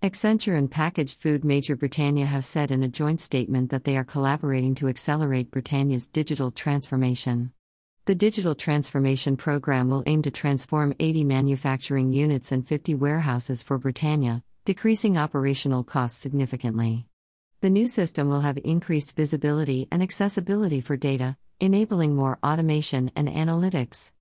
Accenture and packaged food major Britannia have said in a joint statement that they are collaborating to accelerate Britannia's digital transformation. The digital transformation program will aim to transform 80 manufacturing units and 50 warehouses for Britannia, decreasing operational costs significantly. The new system will have increased visibility and accessibility for data, enabling more automation and analytics.